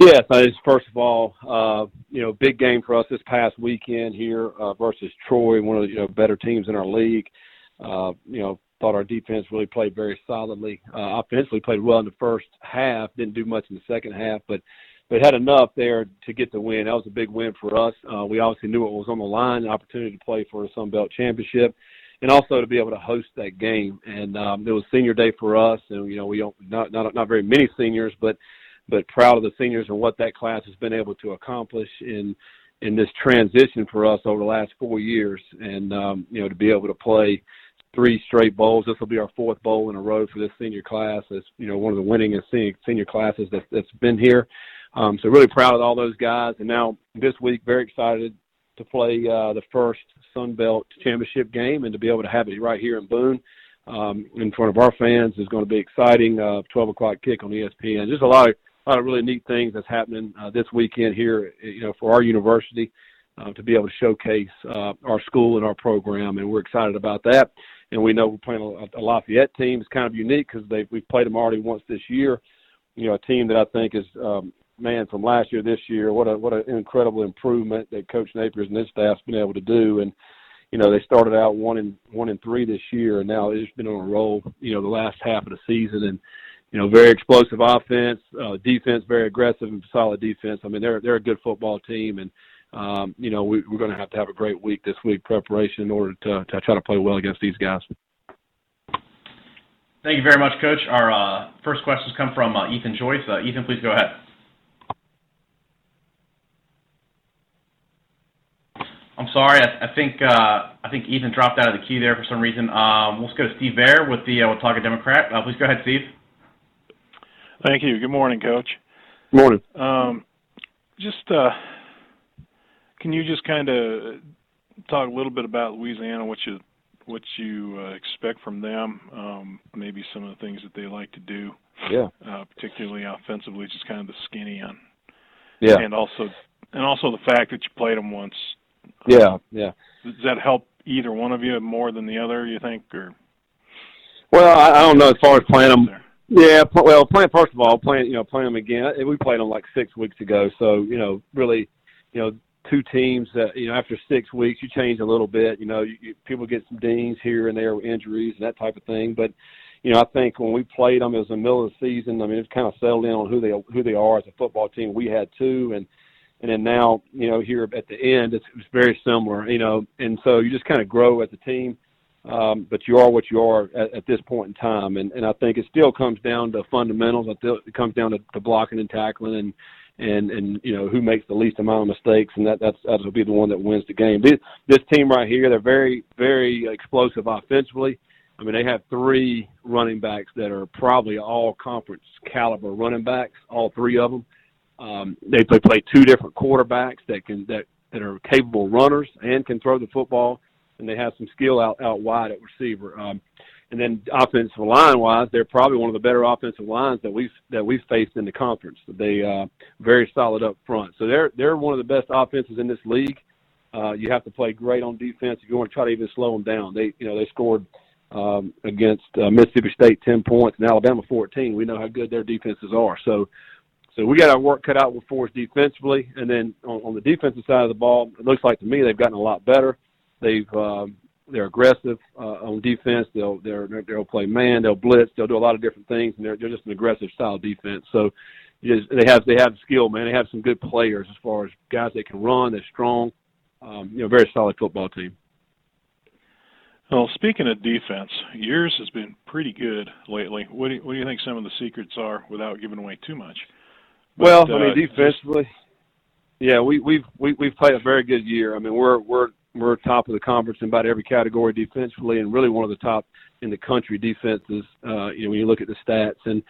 Yes, first of all, uh, you know, big game for us this past weekend here uh, versus Troy, one of the you know, better teams in our league. Uh, you know, thought our defense really played very solidly. Offensively played well in the first half, didn't do much in the second half, but but had enough there to get the win. That was a big win for us. We obviously knew what was on the line, an opportunity to play for a Sun Belt championship, and also to be able to host that game. And um, it was senior day for us, and you know we don't not not not very many seniors, but but proud of the seniors and what that class has been able to accomplish in in this transition for us over the last four years, and um, you know to be able to play three straight bowls. This will be our fourth bowl in a row for this senior class. It's you know one of the winningest senior, senior classes that, that's been here. Um, so really proud of all those guys. And now this week, very excited to play uh, the first Sun Belt championship game and to be able to have it right here in Boone um, in front of our fans is going to be exciting. Uh, 12 o'clock kick on ESPN. Just a lot of a lot of really neat things that's happening uh, this weekend here. You know, for our university. Uh, to be able to showcase uh, our school and our program, and we're excited about that. And we know we're playing a, a Lafayette team. It's kind of unique because they we've played them already once this year. You know, a team that I think is um, man, from last year this year, what a what an incredible improvement that Coach Napier's and his staff's been able to do. And you know, they started out one and one and three this year, and now they've been on a roll. You know, the last half of the season, and you know, very explosive offense, uh, defense, very aggressive and solid defense. I mean, they're they're a good football team, and um, you know, we, we're going to have to have a great week this week preparation in order to to try to play well against these guys. Thank you very much, Coach. Our uh, first questions come from uh, Ethan Joyce. Uh, Ethan, please go ahead. I'm sorry. I, I think uh, I think Ethan dropped out of the queue there for some reason. Um, let's go to Steve Behr with the uh, Watauga Democrat. Uh, please go ahead, Steve. Thank you. Good morning, Coach. Good morning. Um, just uh, can you just kind of talk a little bit about Louisiana, what you what you uh, expect from them, um, maybe some of the things that they like to do, yeah, uh, particularly offensively, just kind of the skinny on, yeah, and also and also the fact that you played them once yeah, yeah. Does that help either one of you more than the other? You think, or? Well, I, I don't know as far as playing them. Yeah, well, playing first of all, playing you know playing them again. We played them like six weeks ago, so you know really, you know two teams that you know after six weeks you change a little bit. You know, you, you, people get some dings here and there with injuries and that type of thing. But you know, I think when we played them, it was the middle of the season. I mean, it's kind of settled in on who they who they are as a football team. We had two, and and then now you know here at the end it's, it's very similar you know and so you just kind of grow as a team um, but you are what you are at, at this point in time. And, and I think it still comes down to fundamentals. It comes down to, to blocking and tackling and and and you know who makes the least amount of mistakes. And that that's that'll be the one that wins the game. This this team right here they're very very explosive offensively. I mean, they have three running backs that are probably all conference caliber running backs, all three of them. Um, they play, play two different quarterbacks that can that that are capable runners and can throw the football, and they have some skill out out wide at receiver. Um, and then offensive line wise, they're probably one of the better offensive lines that we've that we've faced in the conference. They uh, very solid up front, so they're they're one of the best offenses in this league. Uh, you have to play great on defense if you want to try to even slow them down. They you know they scored um, against uh, Mississippi State ten points and Alabama fourteen. We know how good their defenses are. So so we got our work cut out for us defensively, and then on, on the defensive side of the ball, it looks like to me they've gotten a lot better. They've um, they're aggressive uh, on defense. They'll they're, they'll play man. They'll blitz. They'll do a lot of different things, and they're they're just an aggressive style defense. So just, they have they have skill, man. They have some good players as far as guys that can run. They're strong. Um, you know, very solid football team. Well, speaking of defense, yours has been pretty good lately. What do you, what do you think some of the secrets are, without giving away too much? But, well, I mean, uh, defensively, yeah, we, we've we, we've played a very good year. I mean, we're we're we're top of the conference in about every category defensively, and really one of the top in the country defenses. Uh, you know, when you look at the stats, and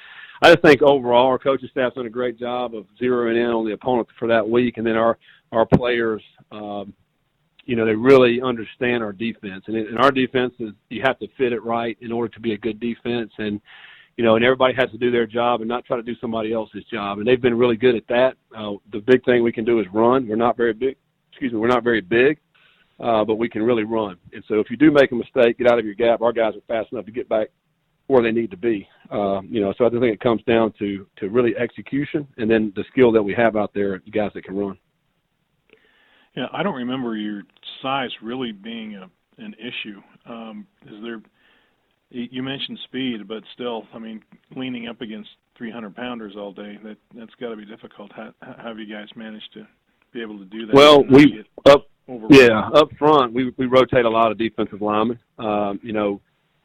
I just think overall our coaching staff's done a great job of zeroing in on the opponent for that week, and then our our players. Um, you know, they really understand our defense, and, and our defense is you have to fit it right in order to be a good defense, and you know, and everybody has to do their job and not try to do somebody else's job. And they've been really good at that. Uh, the big thing we can do is run. We're not very big. Excuse me. We're not very big, uh, but we can really run. And so if you do make a mistake, get out of your gap. Our guys are fast enough to get back where they need to be. Uh, you know, so I think it comes down to to really execution and then the skill that we have out there, the guys that can run. Yeah, I don't remember your size really being a an issue. Um, is there? You mentioned speed, but still, I mean, leaning up against 300 pounders all day that that's got to be difficult. How, how have you guys managed to be able to do that? Well, we up yeah up front we we rotate a lot of defensive linemen. Um, you know,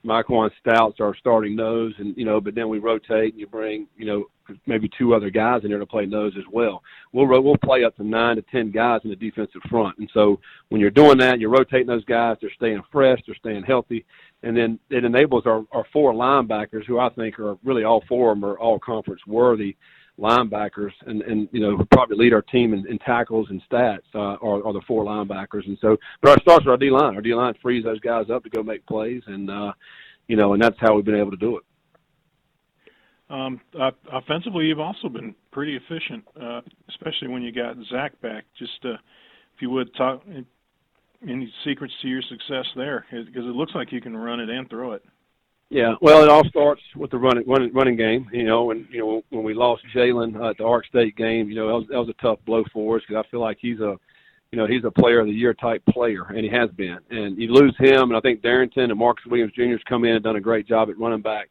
MyQuon Stout's our starting nose, and you know, but then we rotate and you bring you know maybe two other guys in there to play nose as well. We'll we'll play up to nine to ten guys in the defensive front, and so when you're doing that, you're rotating those guys. They're staying fresh, they're staying healthy, and then it enables our our four linebackers, who I think are really all four of them are all conference worthy linebackers, and and you know probably lead our team in, in tackles and stats uh, are, are the four linebackers, and so but our starts are our D line. Our D line frees those guys up to go make plays, and uh, you know, and that's how we've been able to do it. Um, uh, offensively, you've also been pretty efficient, uh, especially when you got Zach back. Just uh, if you would talk any secrets to your success there, because it looks like you can run it and throw it. Yeah, well, it all starts with the running running, running game. You know, and you know when we lost Jalen uh, at the Ark State game, you know that was, that was a tough blow for us because I feel like he's a, you know, he's a player of the year type player, and he has been. And you lose him, and I think Darrynton and Marcus Williams Jr. has come in and done a great job at running back.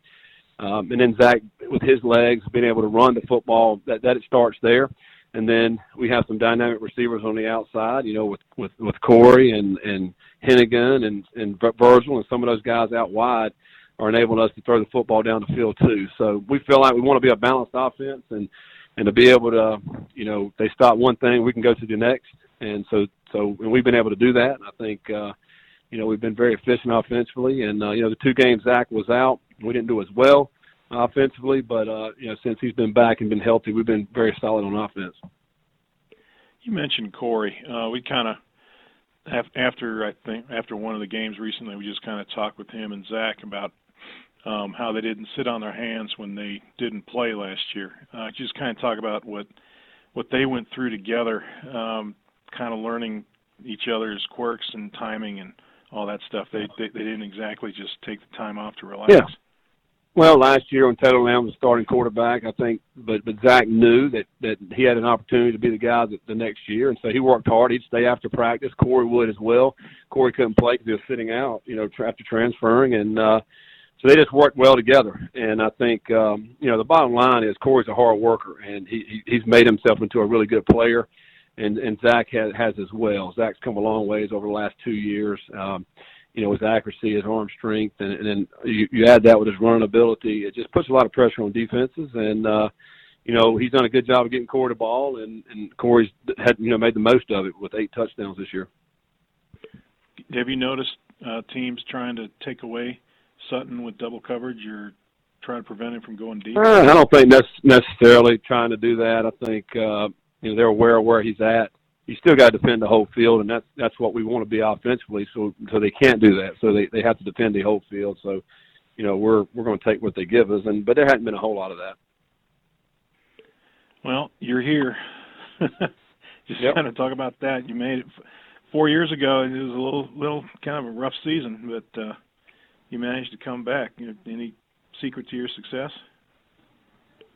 Um, and then Zach, with his legs, being able to run the football, that that it starts there. And then we have some dynamic receivers on the outside, you know, with with with Corey and and Hennigan and and Virgil and some of those guys out wide are enabling us to throw the football down the field too. So we feel like we want to be a balanced offense and and to be able to, you know, they stop one thing, we can go to the next. And so so and we've been able to do that. And I think uh, you know we've been very efficient offensively. And uh, you know the two games Zach was out, we didn't do as well offensively, but uh, you know since he's been back and been healthy, we've been very solid on offense. You mentioned Corey. Uh, we kind of after I think after one of the games recently, we just kind of talked with him and Zach about um, how they didn't sit on their hands when they didn't play last year. Uh, just kind of talk about what what they went through together, um, kind of learning each other's quirks and timing and all that stuff. They, they they didn't exactly just take the time off to relax. Yeah. Well, last year when Taylor Lamb was starting quarterback, I think, but but Zach knew that that he had an opportunity to be the guy that the next year, and so he worked hard. He'd stay after practice. Corey would as well. Corey couldn't play because he was sitting out, you know, after transferring, and uh, so they just worked well together. And I think, um, you know, the bottom line is Corey's a hard worker, and he, he he's made himself into a really good player, and and Zach has has as well. Zach's come a long ways over the last two years. Um, you know, his accuracy, his arm strength, and, and then you, you add that with his running ability, it just puts a lot of pressure on defenses. And uh, you know, he's done a good job of getting Corey the ball, and and Corey's had you know made the most of it with eight touchdowns this year. Have you noticed uh, teams trying to take away Sutton with double coverage, or trying to prevent him from going deep? Uh, I don't think that's necessarily trying to do that. I think uh, you know they're aware of where he's at you still got to defend the whole field, and that's that's what we want to be offensively. So so they can't do that. So they they have to defend the whole field. So you know we're we're going to take what they give us, and but there hadn't been a whole lot of that. Well, you're here. Just yep. kind of talk about that. You made it four years ago. And it was a little little kind of a rough season, but uh, you managed to come back. You know, any secret to your success?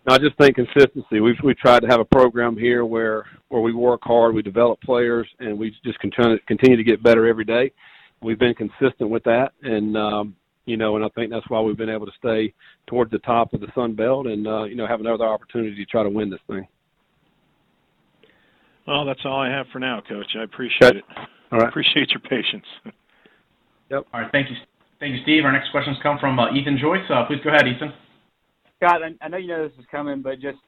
No, I just think consistency. We've we tried to have a program here where where we work hard, we develop players, and we just continue continue to get better every day. We've been consistent with that, and um, you know, and I think that's why we've been able to stay towards the top of the Sun Belt, and uh, you know, have another opportunity to try to win this thing. Well, that's all I have for now, Coach. I appreciate okay. it. All right. Appreciate your patience. Yep. All right. Thank you. Thank you, Steve. Our next questions come from uh, Ethan Joyce. Uh, please go ahead, Ethan. Scott, I, I know you know this is coming, but just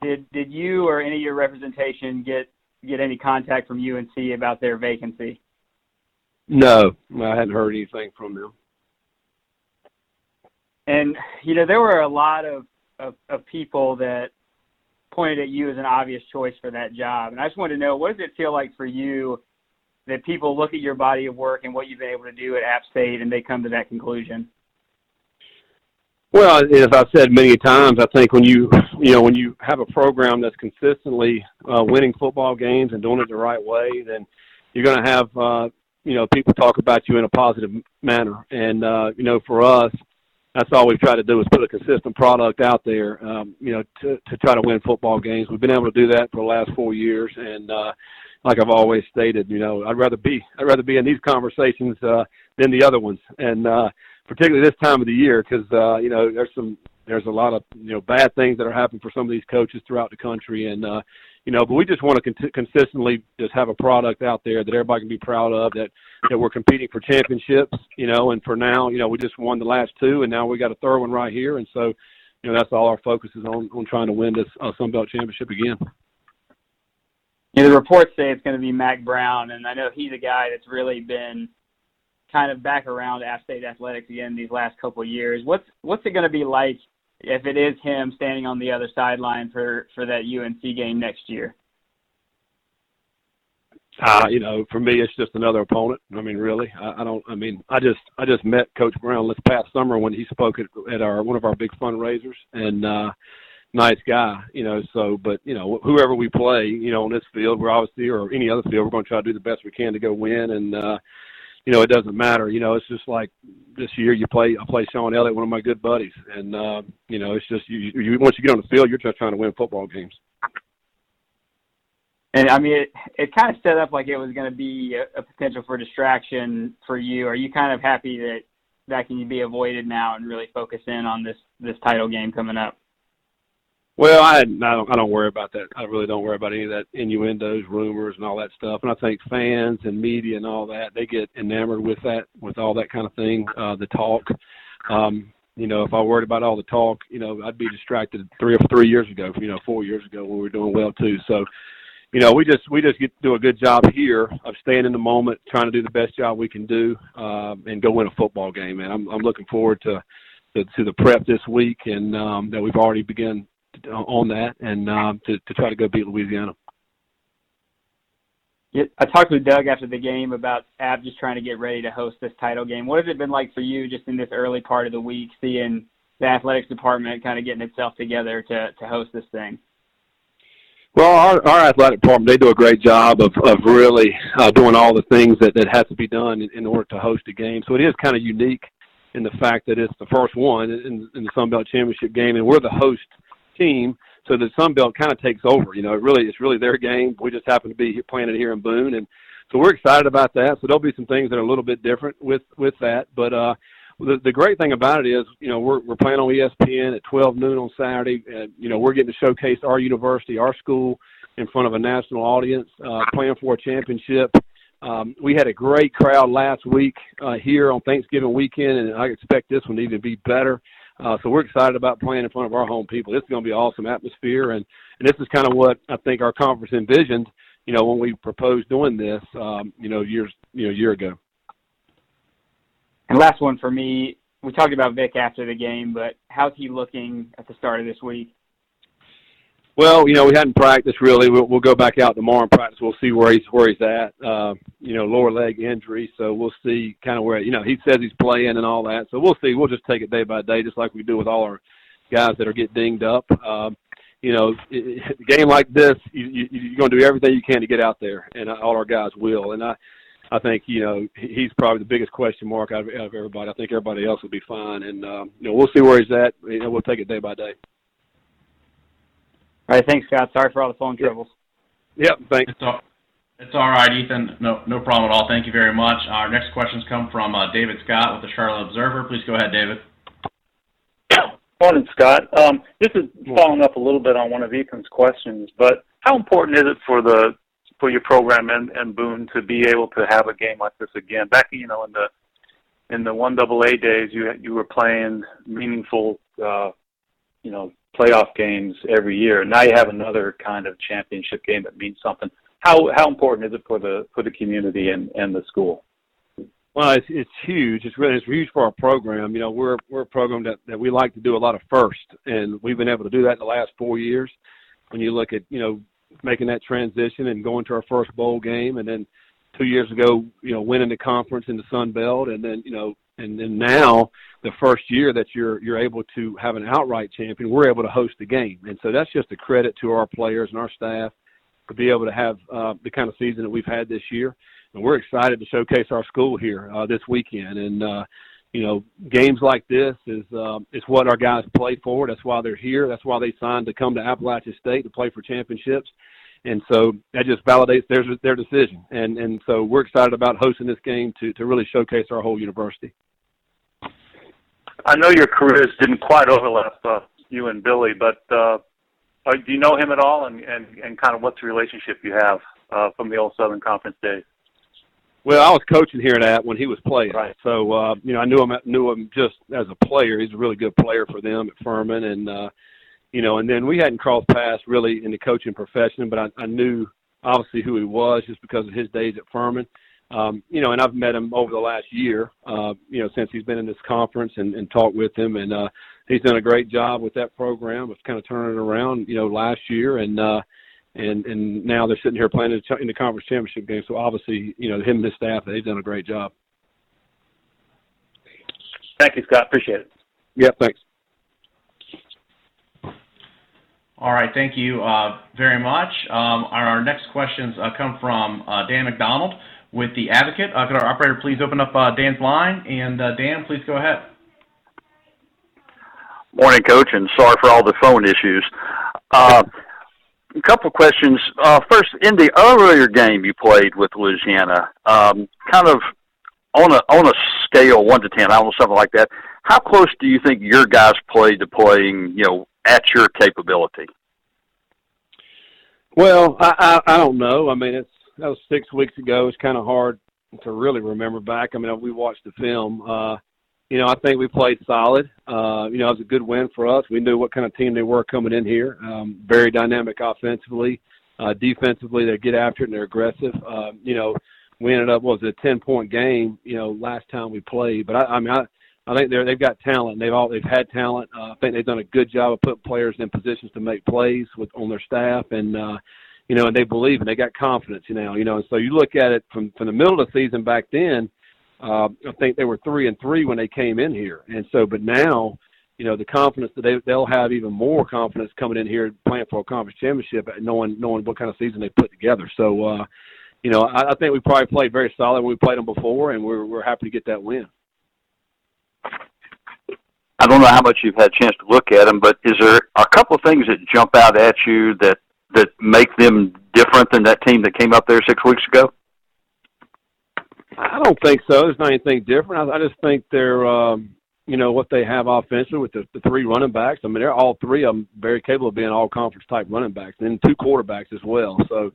did did you or any of your representation get get any contact from UNC about their vacancy? No, I hadn't heard anything from them. And you know, there were a lot of, of, of people that pointed at you as an obvious choice for that job. And I just wanted to know, what does it feel like for you that people look at your body of work and what you've been able to do at App State and they come to that conclusion? Well, as I've said many times, I think when you you know when you have a program that's consistently uh, winning football games and doing it the right way, then you're going to have uh, you know people talk about you in a positive manner. And uh, you know, for us, that's all we've tried to do is put a consistent product out there, um, you know, to to try to win football games. We've been able to do that for the last four years, and uh, like I've always stated, you know, I'd rather be I'd rather be in these conversations uh, than the other ones, and uh, particularly this time of the year because uh, you know there's some there's a lot of you know bad things that are happening for some of these coaches throughout the country, and uh, you know, but we just want to con- consistently just have a product out there that everybody can be proud of. That that we're competing for championships, you know, and for now, you know, we just won the last two, and now we got a third one right here, and so, you know, that's all our focus is on on trying to win this uh, Sun Belt championship again. You know, the reports say it's going to be Mack Brown, and I know he's a guy that's really been kind of back around App State athletics again these last couple of years. What's what's it going to be like if it is him standing on the other sideline for for that UNC game next year? Uh, you know, for me, it's just another opponent. I mean, really, I, I don't. I mean, I just I just met Coach Brown this past summer when he spoke at, at our one of our big fundraisers, and uh, nice guy, you know. So, but you know, whoever we play, you know, on this field, we're obviously or any other field, we're going to try to do the best we can to go win, and uh, you know, it doesn't matter. You know, it's just like this year you play. I play Shawn Elliott, one of my good buddies, and uh, you know, it's just you, you. Once you get on the field, you're just trying to win football games. And I mean, it, it kind of set up like it was going to be a, a potential for distraction for you. Are you kind of happy that that can be avoided now and really focus in on this this title game coming up? Well, I, I don't I don't worry about that. I really don't worry about any of that innuendos, rumors, and all that stuff. And I think fans and media and all that they get enamored with that, with all that kind of thing, uh, the talk. Um, you know, if I worried about all the talk, you know, I'd be distracted three or three years ago, you know, four years ago when we were doing well too. So, you know, we just we just get do a good job here of staying in the moment, trying to do the best job we can do, uh, and go win a football game. And I'm I'm looking forward to to, to the prep this week, and um, that we've already begun on that and um, to, to try to go beat Louisiana. Yeah, I talked with Doug after the game about Ab just trying to get ready to host this title game. What has it been like for you just in this early part of the week, seeing the athletics department kind of getting itself together to, to host this thing? Well, our, our athletic department, they do a great job of, of really uh, doing all the things that, that has to be done in, in order to host a game. So it is kind of unique in the fact that it's the first one in, in the Sun Belt Championship game, and we're the host – team. So the Sun Belt kind of takes over. You know, it really it's really their game. We just happen to be playing it here in Boone, and so we're excited about that. So there'll be some things that are a little bit different with with that. But uh, the the great thing about it is, you know, we're we're playing on ESPN at 12 noon on Saturday. And, you know, we're getting to showcase our university, our school, in front of a national audience, uh, playing for a championship. Um, we had a great crowd last week uh, here on Thanksgiving weekend, and I expect this one to even be better. Uh, so we're excited about playing in front of our home people. It's going to be an awesome atmosphere, and and this is kind of what I think our conference envisioned. You know, when we proposed doing this, um, you know, years you know, year ago. And last one for me, we talked about Vic after the game, but how's he looking at the start of this week? Well, you know, we hadn't practiced really. We'll, we'll go back out tomorrow and practice. We'll see where he's where he's at. Uh, you know, lower leg injury, so we'll see kind of where you know he says he's playing and all that. So we'll see. We'll just take it day by day, just like we do with all our guys that are get dinged up. Um, you know, it, a game like this, you, you, you're going to do everything you can to get out there, and all our guys will. And I, I think you know he's probably the biggest question mark out of, out of everybody. I think everybody else will be fine, and um, you know we'll see where he's at. You know, we'll take it day by day. All right, thanks, Scott. Sorry for all the phone troubles. Yep, thanks. It's all, it's all right, Ethan. No, no problem at all. Thank you very much. Our next questions come from uh, David Scott with the Charlotte Observer. Please go ahead, David. Morning, Scott. Um, this is following up a little bit on one of Ethan's questions, but how important is it for the for your program and, and Boone to be able to have a game like this again? Back, you know, in the in the one double A days, you you were playing meaningful, uh, you know, playoff games every year. Now you have another kind of championship game that means something. How how important is it for the for the community and and the school? Well, it's it's huge. It's really it's huge for our program. You know, we're we're a program that that we like to do a lot of first, and we've been able to do that in the last four years. When you look at you know making that transition and going to our first bowl game, and then two years ago, you know, winning the conference in the Sun Belt, and then you know and then now the first year that you're you're able to have an outright champion, we're able to host the game, and so that's just a credit to our players and our staff to be able to have uh, the kind of season that we've had this year, and we're excited to showcase our school here uh, this weekend, and uh, you know, games like this is uh, is what our guys play for. That's why they're here. That's why they signed to come to Appalachian State to play for championships. And so that just validates their their decision. And and so we're excited about hosting this game to to really showcase our whole university. I know your careers didn't quite overlap uh, you and Billy, but uh, do you know him at all? And and and kind of what's the relationship you have uh, from the old Southern Conference days? Well, I was coaching here at when he was playing, right. so uh, you know I knew him knew him just as a player. He's a really good player for them at Furman, and uh, you know, and then we hadn't crossed paths really in the coaching profession, but I, I knew obviously who he was just because of his days at Furman. Um, you know, and I've met him over the last year, uh, you know, since he's been in this conference and, and talked with him, and uh, he's done a great job with that program. It's kind of turning it around, you know, last year, and uh, and and now they're sitting here playing in the conference championship game. So obviously, you know, him and his staff, they've done a great job. Thank you, Scott. Appreciate it. Yeah, thanks. All right, thank you uh, very much. Um, our next questions uh, come from uh, Dan McDonald with the Advocate. Uh, could our operator please open up uh, Dan's line? And uh, Dan, please go ahead. Morning, Coach, and sorry for all the phone issues a couple of questions. Uh, first, in the earlier game you played with Louisiana, um, kind of on a on a scale one to ten, I don't know something like that. How close do you think your guys played to playing, you know, at your capability? Well, I I, I don't know. I mean, it's that was six weeks ago. It's kind of hard to really remember back. I mean, we watched the film. Uh, you know, I think we played solid. Uh, you know, it was a good win for us. We knew what kind of team they were coming in here. Um, very dynamic offensively. Uh, defensively, they get after it and they're aggressive. Uh, you know, we ended up what was it, a ten point game. You know, last time we played. But I, I mean, I, I think they're they've got talent. They've all they've had talent. Uh, I think they've done a good job of putting players in positions to make plays with on their staff and. uh you know, and they believe and they got confidence, know, you know, and so you look at it from from the middle of the season back then, uh, I think they were three and three when they came in here, and so but now, you know, the confidence that they they'll have even more confidence coming in here playing for a conference championship, knowing knowing what kind of season they put together. So, uh, you know, I, I think we probably played very solid when we played them before, and we're we're happy to get that win. I don't know how much you've had a chance to look at them, but is there a couple of things that jump out at you that that make them different than that team that came up there six weeks ago? I don't think so. There's not anything different. I, I just think they're, um, you know, what they have offensively with the, the three running backs. I mean, they're all three of them very capable of being all conference type running backs, and two quarterbacks as well. So,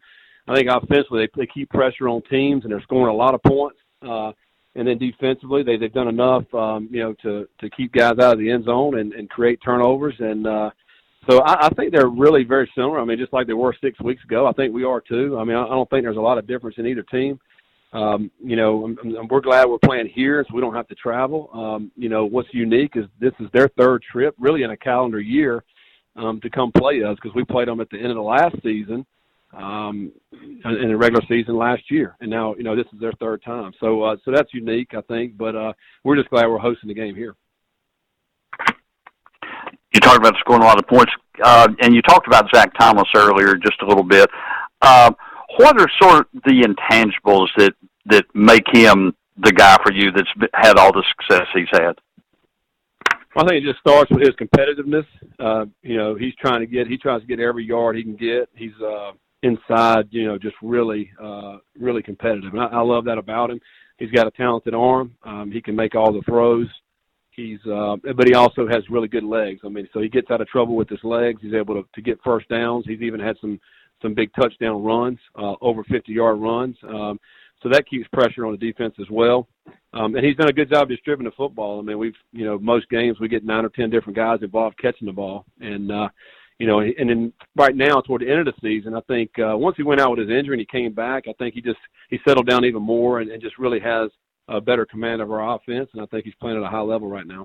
I think offensively they, they keep pressure on teams, and they're scoring a lot of points. Uh, and then defensively, they they've done enough, um, you know, to to keep guys out of the end zone and, and create turnovers. And uh, so I, I think they're really very similar. I mean, just like they were six weeks ago, I think we are too. I mean, I, I don't think there's a lot of difference in either team um, you know, I'm, I'm, we're glad we're playing here, so we don't have to travel. Um, you know, what's unique is this is their third trip, really in a calendar year, um, to come play us because we played them at the end of the last season, um, in the regular season last year, and now you know this is their third time. So, uh, so that's unique, I think. But uh, we're just glad we're hosting the game here. Talked about scoring a lot of points, uh, and you talked about Zach Thomas earlier just a little bit. Uh, what are sort of the intangibles that that make him the guy for you that's had all the success he's had? I think it just starts with his competitiveness. Uh, you know, he's trying to get he tries to get every yard he can get. He's uh inside, you know, just really uh really competitive. And I, I love that about him. He's got a talented arm. Um he can make all the throws. He's uh but he also has really good legs. I mean, so he gets out of trouble with his legs. He's able to to get first downs. He's even had some some big touchdown runs, uh, over 50 yard runs. Um, so that keeps pressure on the defense as well. Um, and he's done a good job distributing the football. I mean, we've, you know, most games we get nine or 10 different guys involved catching the ball. And, uh, you know, and then right now toward the end of the season, I think uh, once he went out with his injury and he came back, I think he just he settled down even more and, and just really has a better command of our offense. And I think he's playing at a high level right now.